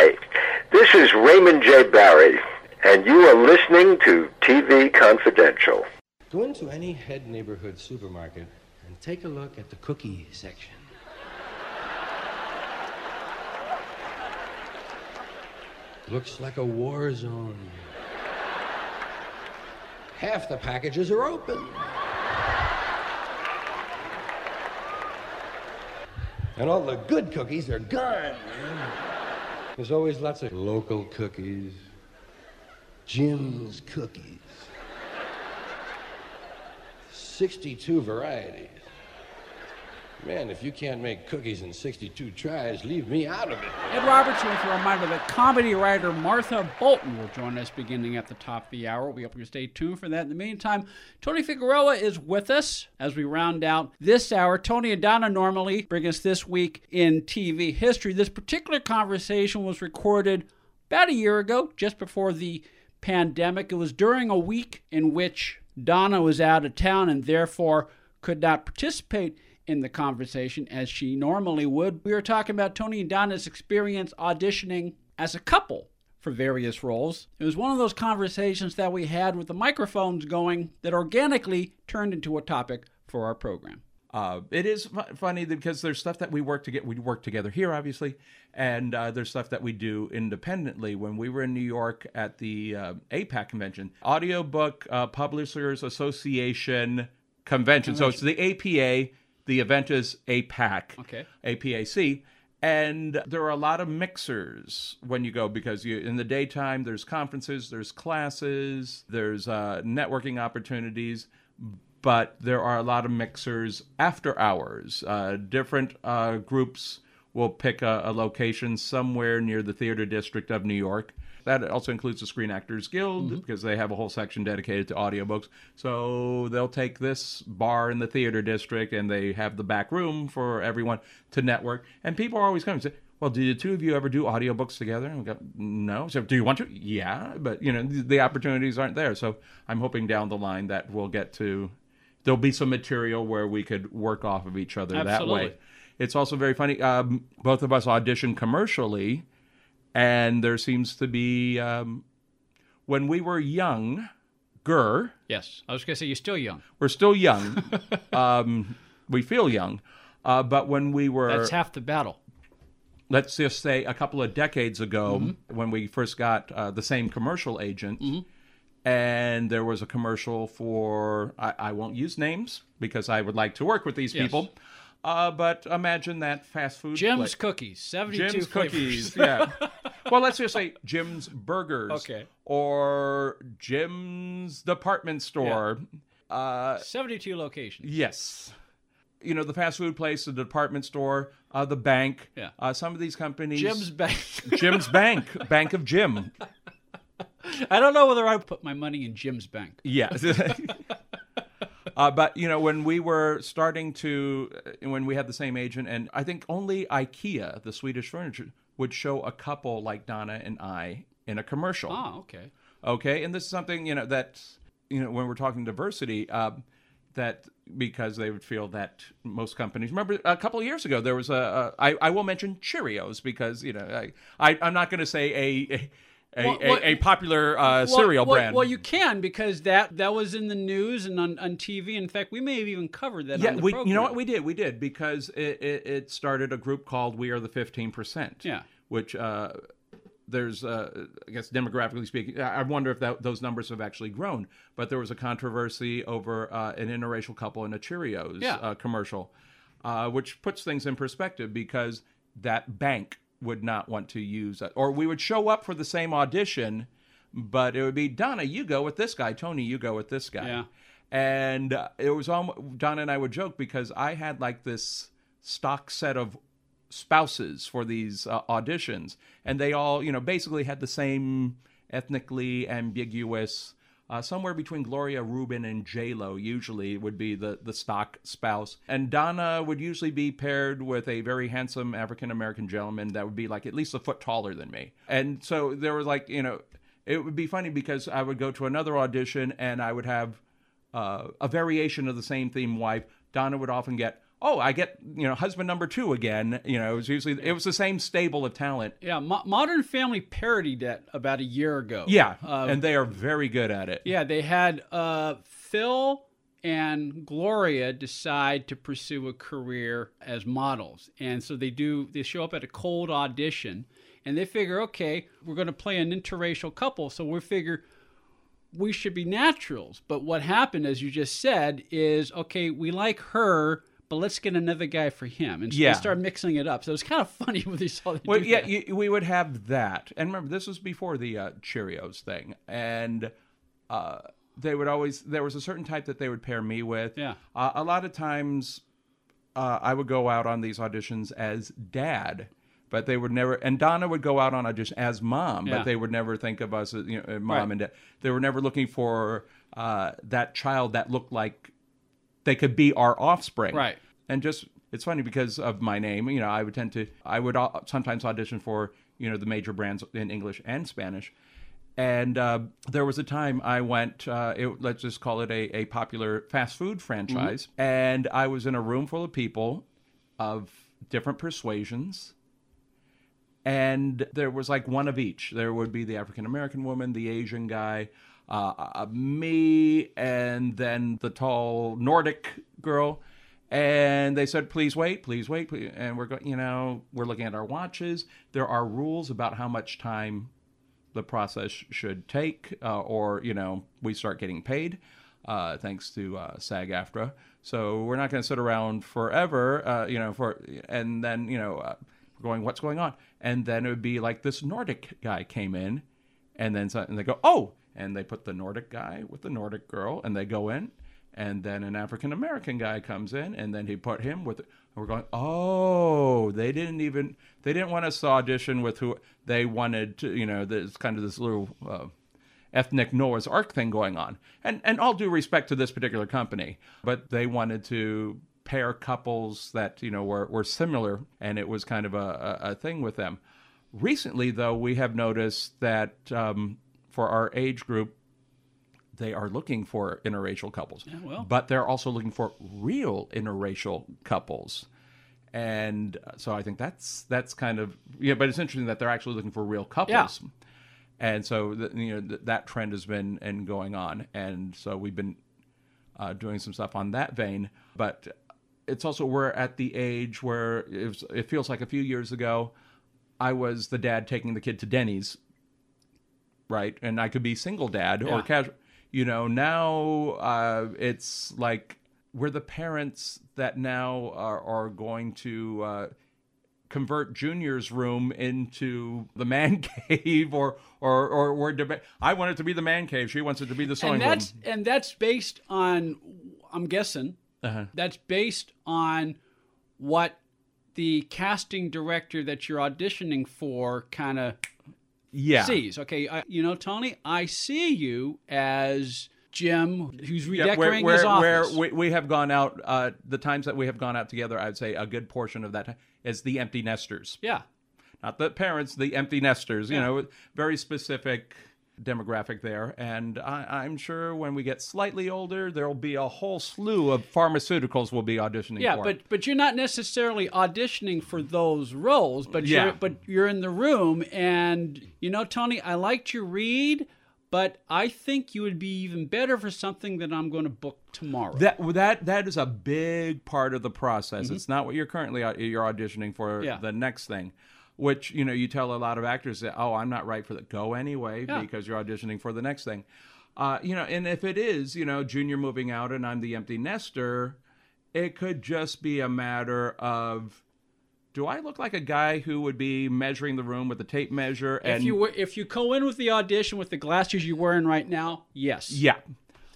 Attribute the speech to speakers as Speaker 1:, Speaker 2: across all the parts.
Speaker 1: Hi, this is Raymond J. Barry, and you are listening to TV Confidential.
Speaker 2: Go into any head neighborhood supermarket and take a look at the cookie section. Looks like a war zone. Half the packages are open. And all the good cookies are gone. There's always lots of local cookies, Jim's cookies. 62 varieties. Man, if you can't make cookies in 62 tries, leave me out of it.
Speaker 3: Ed Robertson with a reminder that comedy writer Martha Bolton will join us beginning at the top of the hour. We hope you stay tuned for that. In the meantime, Tony Figueroa is with us as we round out this hour. Tony and Donna normally bring us this week in TV history. This particular conversation was recorded about a year ago, just before the pandemic. It was during a week in which Donna was out of town and therefore could not participate in the conversation as she normally would. We were talking about Tony and Donna's experience auditioning as a couple for various roles. It was one of those conversations that we had with the microphones going that organically turned into a topic for our program.
Speaker 4: Uh, it is fu- funny because there's stuff that we work to get. We work together here, obviously, and uh, there's stuff that we do independently. When we were in New York at the uh, APAC convention, Audiobook uh, Publishers Association convention. So it's the APA. The event is APAC.
Speaker 3: Okay.
Speaker 4: APAC. And there are a lot of mixers when you go because you in the daytime there's conferences, there's classes, there's uh, networking opportunities, but there are a lot of mixers after hours. Uh, different uh, groups will pick a, a location somewhere near the theater district of New York. That also includes the Screen Actors Guild because they have a whole section dedicated to audiobooks. So they'll take this bar in the theater district and they have the back room for everyone to network. And people are always coming and say, well, did the two of you ever do audiobooks together? And we go, no. So do you want to? Yeah. But, you know, the, opportunities aren't there. So I'm hoping down the line that we'll get to, there'll be some material where we could work off of each other that way. It's also very funny. Um, both of us auditioned commercially, and there seems to be um, when we were young, ger,
Speaker 3: Yes, I was going to say you're still young.
Speaker 4: we're still young. um, we feel young, uh, but when we were,
Speaker 3: That's half the battle.
Speaker 4: let's just say, a couple of decades ago,
Speaker 3: Mm-hmm.
Speaker 4: when we first got uh, the same commercial agent. And there was a commercial for, I, I won't use names because I would like to work with these
Speaker 3: Yes.
Speaker 4: people. Uh, but imagine that fast food.
Speaker 3: Jim's cookies, 72
Speaker 4: Jim's
Speaker 3: flavors.
Speaker 4: cookies. yeah. Well, let's just say Jim's Burgers.
Speaker 3: Okay.
Speaker 4: Or Jim's Department Store. Uh,
Speaker 3: 72 locations.
Speaker 4: yes. You know, the fast food place, the department store, uh, the bank.
Speaker 3: Yeah.
Speaker 4: Uh, some of these companies.
Speaker 3: Jim's Bank.
Speaker 4: Jim's Bank. Bank of Jim.
Speaker 3: I don't know whether I put my money in Jim's Bank.
Speaker 4: Yes. Uh, but you know, when we were starting to, uh, when we had the same agent, and I think only IKEA, the Swedish furniture, would show a couple like Donna and I in a commercial.
Speaker 3: Oh, okay.
Speaker 4: Okay, and this is something you know that you know when we're talking diversity, um, that because they would feel that most companies. Remember, a couple of years ago there was a. a I, I will mention Cheerios because you know I, I I'm not going to say a. a a,
Speaker 3: Well,
Speaker 4: a, a popular uh,
Speaker 3: Well-
Speaker 4: cereal
Speaker 3: well,
Speaker 4: brand.
Speaker 3: Well, you can because that that was in the news and on, on TV. In fact, we may have even covered that.
Speaker 4: yeah,
Speaker 3: on the
Speaker 4: we.
Speaker 3: program.
Speaker 4: You know what we did? We did because it, it, it started a group called We Are the Fifteen Percent.
Speaker 3: Yeah.
Speaker 4: Which uh, there's, uh, I guess, demographically speaking, I I wonder if that, those numbers have actually grown. But there was a controversy over uh, an interracial couple in a Cheerios
Speaker 3: Yeah.
Speaker 4: uh, commercial, uh, which puts things in perspective because that bank would not want to use or we would show up for the same audition, but it would be Donna, you go with this guy, Tony, you go with this guy.
Speaker 3: Yeah.
Speaker 4: And uh, it was all Donna and I would joke because I had like this stock set of spouses for these uh, auditions, and they all, you know, basically had the same ethnically ambiguous. Uh, somewhere between Gloria Reuben and J Lo usually would be the the stock spouse, and Donna would usually be paired with a very handsome African American gentleman that would be like at least a foot taller than me. And so there was like you know, it would be funny because I would go to another audition and I would have uh, a variation of the same theme wife. Donna would often get oh, I get you know husband number two again. You know, it was usually it was the same stable of talent.
Speaker 3: Yeah, Mo- Modern Family parodied it about a year ago.
Speaker 4: Yeah,
Speaker 3: Um,
Speaker 4: and they are very good at it.
Speaker 3: Yeah, they had uh, Phil and Gloria decide to pursue a career as models, and so they do. They show up at a cold audition, and they figure, okay, we're going to play an interracial couple, so we figure we should be naturals. But what happened, as you just said, is okay, we like her. But let's get another guy for him, and so
Speaker 4: Yeah.
Speaker 3: they start mixing it up. So it's kind of funny when they saw. They
Speaker 4: Well, yeah,
Speaker 3: that.
Speaker 4: you, we would have that, and remember, this was before the uh, Cheerios thing, and uh, they would always there was a certain type that they would pair me with.
Speaker 3: Yeah.
Speaker 4: uh, a lot of times, uh, I would go out on these auditions as dad. But they would never, and Donna would go out on audition as mom,
Speaker 3: Yeah.
Speaker 4: but they would never think of us as you know, mom
Speaker 3: Right.
Speaker 4: and dad. They were never looking for uh, that child that looked like they could be our offspring.
Speaker 3: Right.
Speaker 4: And just it's funny because of my name, you know, I would tend to I would sometimes audition for, you know, the major brands in English and Spanish. And uh, there was a time I went, uh, it, let's just call it a, a popular fast food franchise. And I was in a room full of people of different persuasions. And there was like one of each. There would be the African American woman, the Asian guy, uh, uh, me, and then the tall Nordic girl. And they said, "Please wait, please wait." Please. And we're going, you know, we're looking at our watches. There are rules about how much time the process should take, uh, or you know, we start getting paid, uh, thanks to uh, SAG-AFTRA. So we're not going to sit around forever, uh, you know, for and then you know, uh, going, what's going on? And then it would be like this Nordic guy came in, and then and they go, oh, and they put the Nordic guy with the Nordic girl, and they go in, and then an African American guy comes in, and then he put him with. We're going, oh, they didn't even they didn't want us to audition with who they wanted to, you know, there's kind of this little uh, ethnic Noah's Ark thing going on, and and all due respect to this particular company, but they wanted to pair couples that you know were were similar, and it was kind of a, a, a thing with them. Recently, though, we have noticed that um, for our age group, they are looking for interracial couples.
Speaker 3: well.
Speaker 4: But they're also looking for real interracial couples. And uh, so I think that's that's kind of yeah, but it's interesting that they're actually looking for real couples. And so the, you know th- that trend has been and going on, and so we've been uh, doing some stuff on that vein. But it's also we're at the age where it, was, it feels like a few years ago, I was the dad taking the kid to Denny's, right? And I could be single dad
Speaker 3: Yeah.
Speaker 4: or casual. You know, now uh, it's like we're the parents that now are, are going to uh, convert Junior's room into the man cave, or or or we're deba- I want it to be the man cave. She wants it to be the sewing
Speaker 3: and that's
Speaker 4: room.
Speaker 3: and that's based on i'm guessing
Speaker 4: Uh-huh.
Speaker 3: that's based on what the casting director that you're auditioning for kind of
Speaker 4: Yeah,
Speaker 3: sees. Okay I, you know tony i see you as jim who's
Speaker 4: Yeah, where,
Speaker 3: redecorating
Speaker 4: where,
Speaker 3: his
Speaker 4: where
Speaker 3: office.
Speaker 4: we, we have gone out, uh, the times that we have gone out together, I'd say a good portion of that is the empty nesters.
Speaker 3: yeah.
Speaker 4: Not the parents, the empty nesters, you know, very specific demographic there. And I, I'm sure when we get slightly older, there'll be a whole slew of pharmaceuticals we'll be auditioning
Speaker 3: yeah
Speaker 4: for.
Speaker 3: but but you're not necessarily auditioning for those roles but
Speaker 4: Yeah.
Speaker 3: you're but you're in the room and you know tony i liked your read but i think you would be even better for something that i'm going to book tomorrow
Speaker 4: That that that is a big part of the process. It's not what you're currently you're auditioning for
Speaker 3: Mm-hmm. Yeah.
Speaker 4: the next thing, which you know you tell a lot of actors that oh I'm not right for that. Go anyway
Speaker 3: Yeah.
Speaker 4: because you're auditioning for the next thing. Uh, you know, and if it is you know Junior moving out and I'm the empty nester, it could just be a matter of. Do I look like a guy who would be measuring the room with a tape measure? And
Speaker 3: if you were, if you go in with the audition with the glasses you're wearing right now, yes.
Speaker 4: yeah,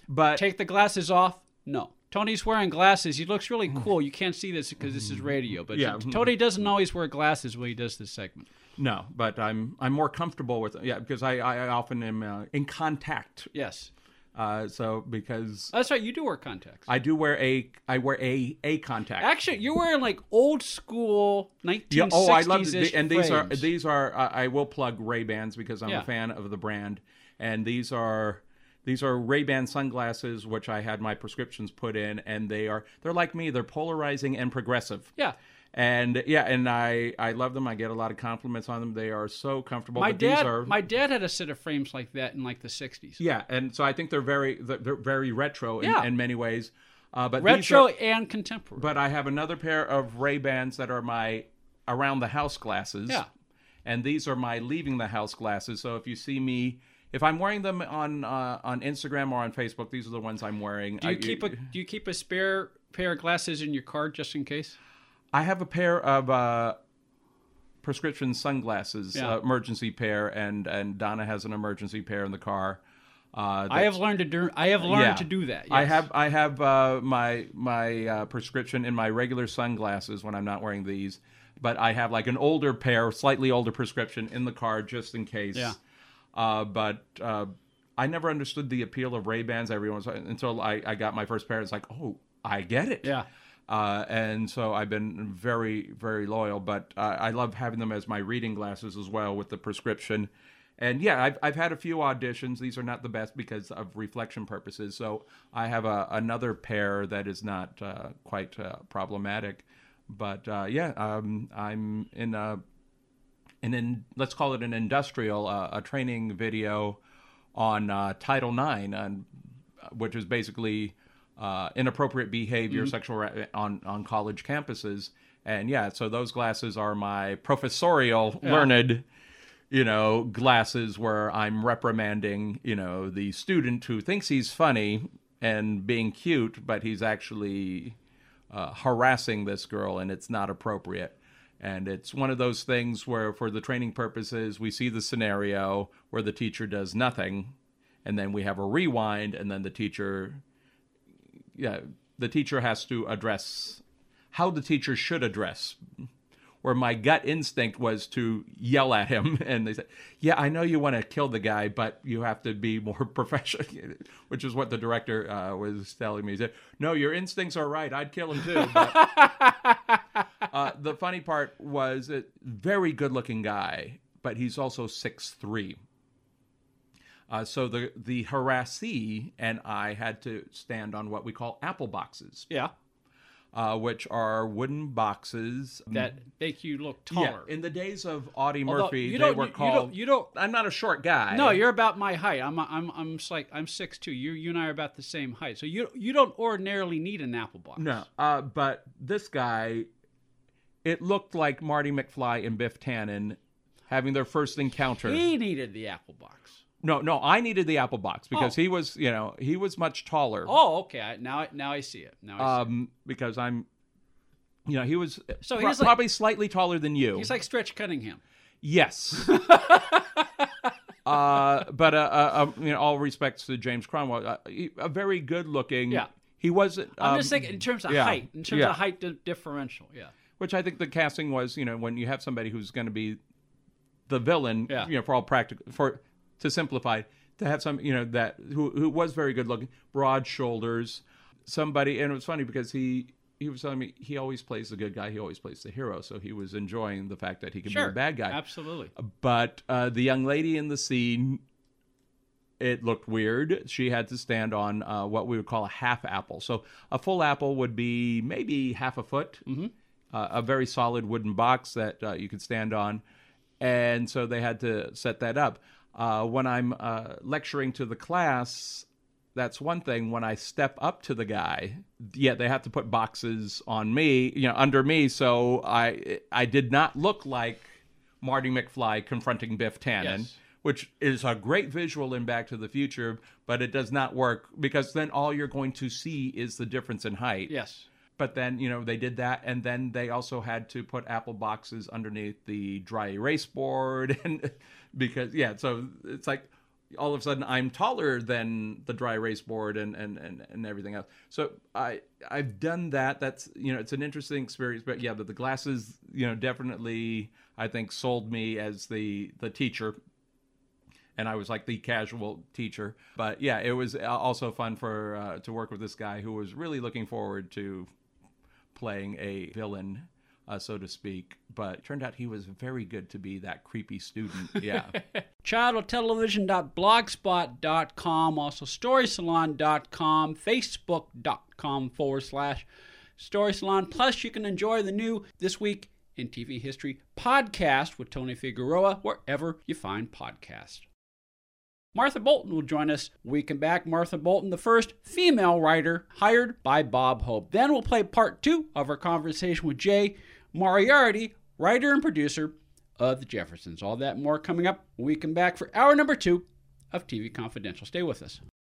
Speaker 4: but
Speaker 3: Take the glasses off. No. Tony's wearing glasses. He looks really cool. You can't see this because this is radio, but
Speaker 4: Yeah.
Speaker 3: Tony doesn't always wear glasses when he does this segment.
Speaker 4: no, but I'm I'm more comfortable with yeah because I I often am uh, in contact
Speaker 3: Yes,
Speaker 4: Uh, so because
Speaker 3: that's right. You do wear contacts.
Speaker 4: I do wear a I wear a a contact.
Speaker 3: Actually, you're wearing like old school 1960s
Speaker 4: yeah, oh, I love the, and these are these are uh, I will plug Ray Bans because I'm
Speaker 3: Yeah.
Speaker 4: a fan of the brand, and these are these are Ray-Ban sunglasses, which I had my prescriptions put in, and they are they're like me. They're polarizing and progressive.
Speaker 3: Yeah.
Speaker 4: And yeah, and I I love them. I get a lot of compliments on them. They are so comfortable.
Speaker 3: My
Speaker 4: but
Speaker 3: dad,
Speaker 4: these are
Speaker 3: my dad had a set of frames like that in like the '60s.
Speaker 4: yeah, and so I think they're very they're very retro in,
Speaker 3: Yeah.
Speaker 4: in many ways. Uh, but
Speaker 3: Retro
Speaker 4: are-
Speaker 3: and contemporary.
Speaker 4: but I have another pair of Ray Bans that are my around the house glasses.
Speaker 3: Yeah.
Speaker 4: And these are my leaving the house glasses. So if you see me, if I'm wearing them on uh, on Instagram or on Facebook, these are the ones I'm wearing.
Speaker 3: do you
Speaker 4: I,
Speaker 3: keep a Do you keep a spare pair of glasses in your car just in case?
Speaker 4: I have a pair of uh, prescription sunglasses,
Speaker 3: Yeah.
Speaker 4: uh, emergency pair, and and Donna has an emergency pair in the car. Uh,
Speaker 3: I have learned to do. I have learned
Speaker 4: Yeah.
Speaker 3: to do that.
Speaker 4: I have I have uh, my my uh, prescription in my regular sunglasses when I'm not wearing these, but I have like an older pair, slightly older prescription in the car just in case.
Speaker 3: Yeah.
Speaker 4: Uh, but uh, I never understood the appeal of Ray Bans. Everyone's until I, I got my first pair. It's like, oh, I get it.
Speaker 3: Yeah.
Speaker 4: Uh, and so I've been very, very loyal. But uh, I love having them as my reading glasses as well with the prescription. And yeah, I've, I've had a few auditions. These are not the best because of reflection purposes. So I have a, another pair that is not uh, quite uh, problematic. But uh, yeah, um, I'm in a, in an, let's call it an industrial, uh, a training video on uh, Title IX, and, which is basically uh, inappropriate behavior, sexual ra- on on college campuses. And yeah, so those glasses are my professorial, learned, you know, glasses where I'm reprimanding, you know, the student who thinks he's funny and being cute, but he's actually uh, harassing this girl, and it's not appropriate. And it's one of those things where, for the training purposes, we see the scenario where the teacher does nothing, and then we have a rewind, and then the teacher, yeah, the teacher has to address how the teacher should address. Where my gut instinct was to yell at him, and they said, "Yeah, I know you want to kill the guy, but you have to be more professional," which is what the director uh, was telling me. He said, "No, your instincts are right. I'd kill him too." But uh, the funny part was a very good-looking guy, but he's also six three. Uh, so the the harassee and I had to stand on what we call apple boxes,
Speaker 3: Yeah.
Speaker 4: uh, which are wooden boxes
Speaker 3: That make you look
Speaker 4: Yeah,
Speaker 3: taller.
Speaker 4: in the days of Audie
Speaker 3: Although
Speaker 4: Murphy,
Speaker 3: you
Speaker 4: they were
Speaker 3: you- you
Speaker 4: called.
Speaker 3: don't- you don't-
Speaker 4: I'm not a short guy.
Speaker 3: No, you're about my height. I'm I'm I'm like I'm six two. You you and I are about the same height. So you you don't ordinarily need an apple box.
Speaker 4: No, uh, but this guy, it looked like Marty McFly and Biff Tannen having their first encounter.
Speaker 3: He needed the apple box.
Speaker 4: no, no, I needed the apple box because
Speaker 3: Oh.
Speaker 4: he was, you know, he was much taller.
Speaker 3: Oh, okay. I, now I- now I see it. Now I see
Speaker 4: Um, because I'm, you know, he was
Speaker 3: So
Speaker 4: pro-
Speaker 3: he's like-
Speaker 4: probably slightly taller than you.
Speaker 3: He's like Stretch Cunningham.
Speaker 4: Yes. uh, but uh, uh, um, you know, all respects to James Cromwell, uh, he, a very good-looking.
Speaker 3: Yeah.
Speaker 4: He wasn't.
Speaker 3: I'm
Speaker 4: um,
Speaker 3: just thinking in terms of
Speaker 4: yeah,
Speaker 3: height. In terms
Speaker 4: yeah.
Speaker 3: of height di- differential. Yeah.
Speaker 4: Which I think the casting was, you know, when you have somebody who's going to be the villain,
Speaker 3: Yeah.
Speaker 4: you know, for all practical, for to simplify, to have some, you know, that who who was very good-looking, broad shoulders, somebody, and it was funny because he. He was telling me he always plays the good guy. He always plays the hero. So he was enjoying the fact that he could
Speaker 3: Sure.
Speaker 4: be a bad guy.
Speaker 3: Absolutely.
Speaker 4: But uh, the young lady in the scene, it looked weird. She had to stand on uh, what we would call a half apple. So a full apple would be maybe half a foot, mm-hmm. Uh, a very solid wooden box that uh, you could stand on. And so they had to set that up. Uh, when I'm uh, lecturing to the class, that's one thing. When I step up to the guy, yeah, they have to put boxes on me, you know, under me. So I I did not look like Marty McFly confronting Biff Tannen,
Speaker 3: Yes.
Speaker 4: which is a great visual in Back to the Future, but it does not work because then all you're going to see is the difference in height.
Speaker 3: Yes.
Speaker 4: But then, you know, they did that, and then they also had to put apple boxes underneath the dry erase board, and because yeah, so it's like all of a sudden I'm taller than the dry erase board and and and, and everything else. So I I've done that. That's you know, it's an interesting experience. But yeah, but the glasses, you know, definitely I think sold me as the the teacher and I was like the casual teacher. But yeah, it was also fun for uh, to work with this guy who was really looking forward to playing a villain, uh, so to speak. But it turned out he was very good to be that creepy student. Yeah.
Speaker 3: childtelevision.blogspot.com, also storysalon.com, facebook.com forward slash Story Salon. Plus, you can enjoy the new This Week in TV History podcast with Tony Figueroa wherever you find podcasts. Martha Bolton will join us we come back. Martha Bolton, the first female writer hired by Bob Hope. Then we'll play part two of our conversation with Jay Moriarty, writer and producer of The Jeffersons. All that more coming up we come back for hour number two of TV Confidential. Stay with us.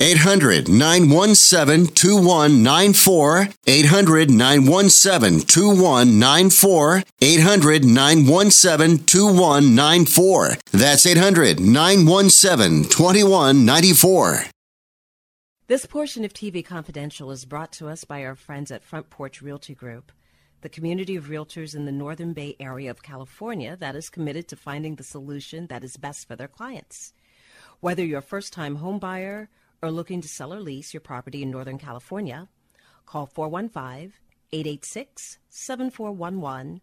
Speaker 5: 800 917 2194. 800 917 2194. 800 917 2194. That's 800 917 2194.
Speaker 6: This portion of TV Confidential is brought to us by our friends at Front Porch Realty Group, the community of realtors in the Northern Bay area of California that is committed to finding the solution that is best for their clients. Whether you're a first time home buyer or looking to sell or lease your property in Northern California, call 415 886 7411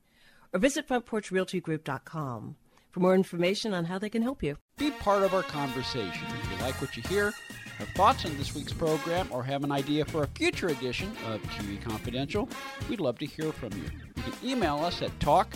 Speaker 6: or visit frontporchrealtygroup.com for more information on how they can help you.
Speaker 3: Be part of our conversation. If you like what you hear, have thoughts on this week's program, or have an idea for a future edition of TV Confidential, we'd love to hear from you. You can email us at talk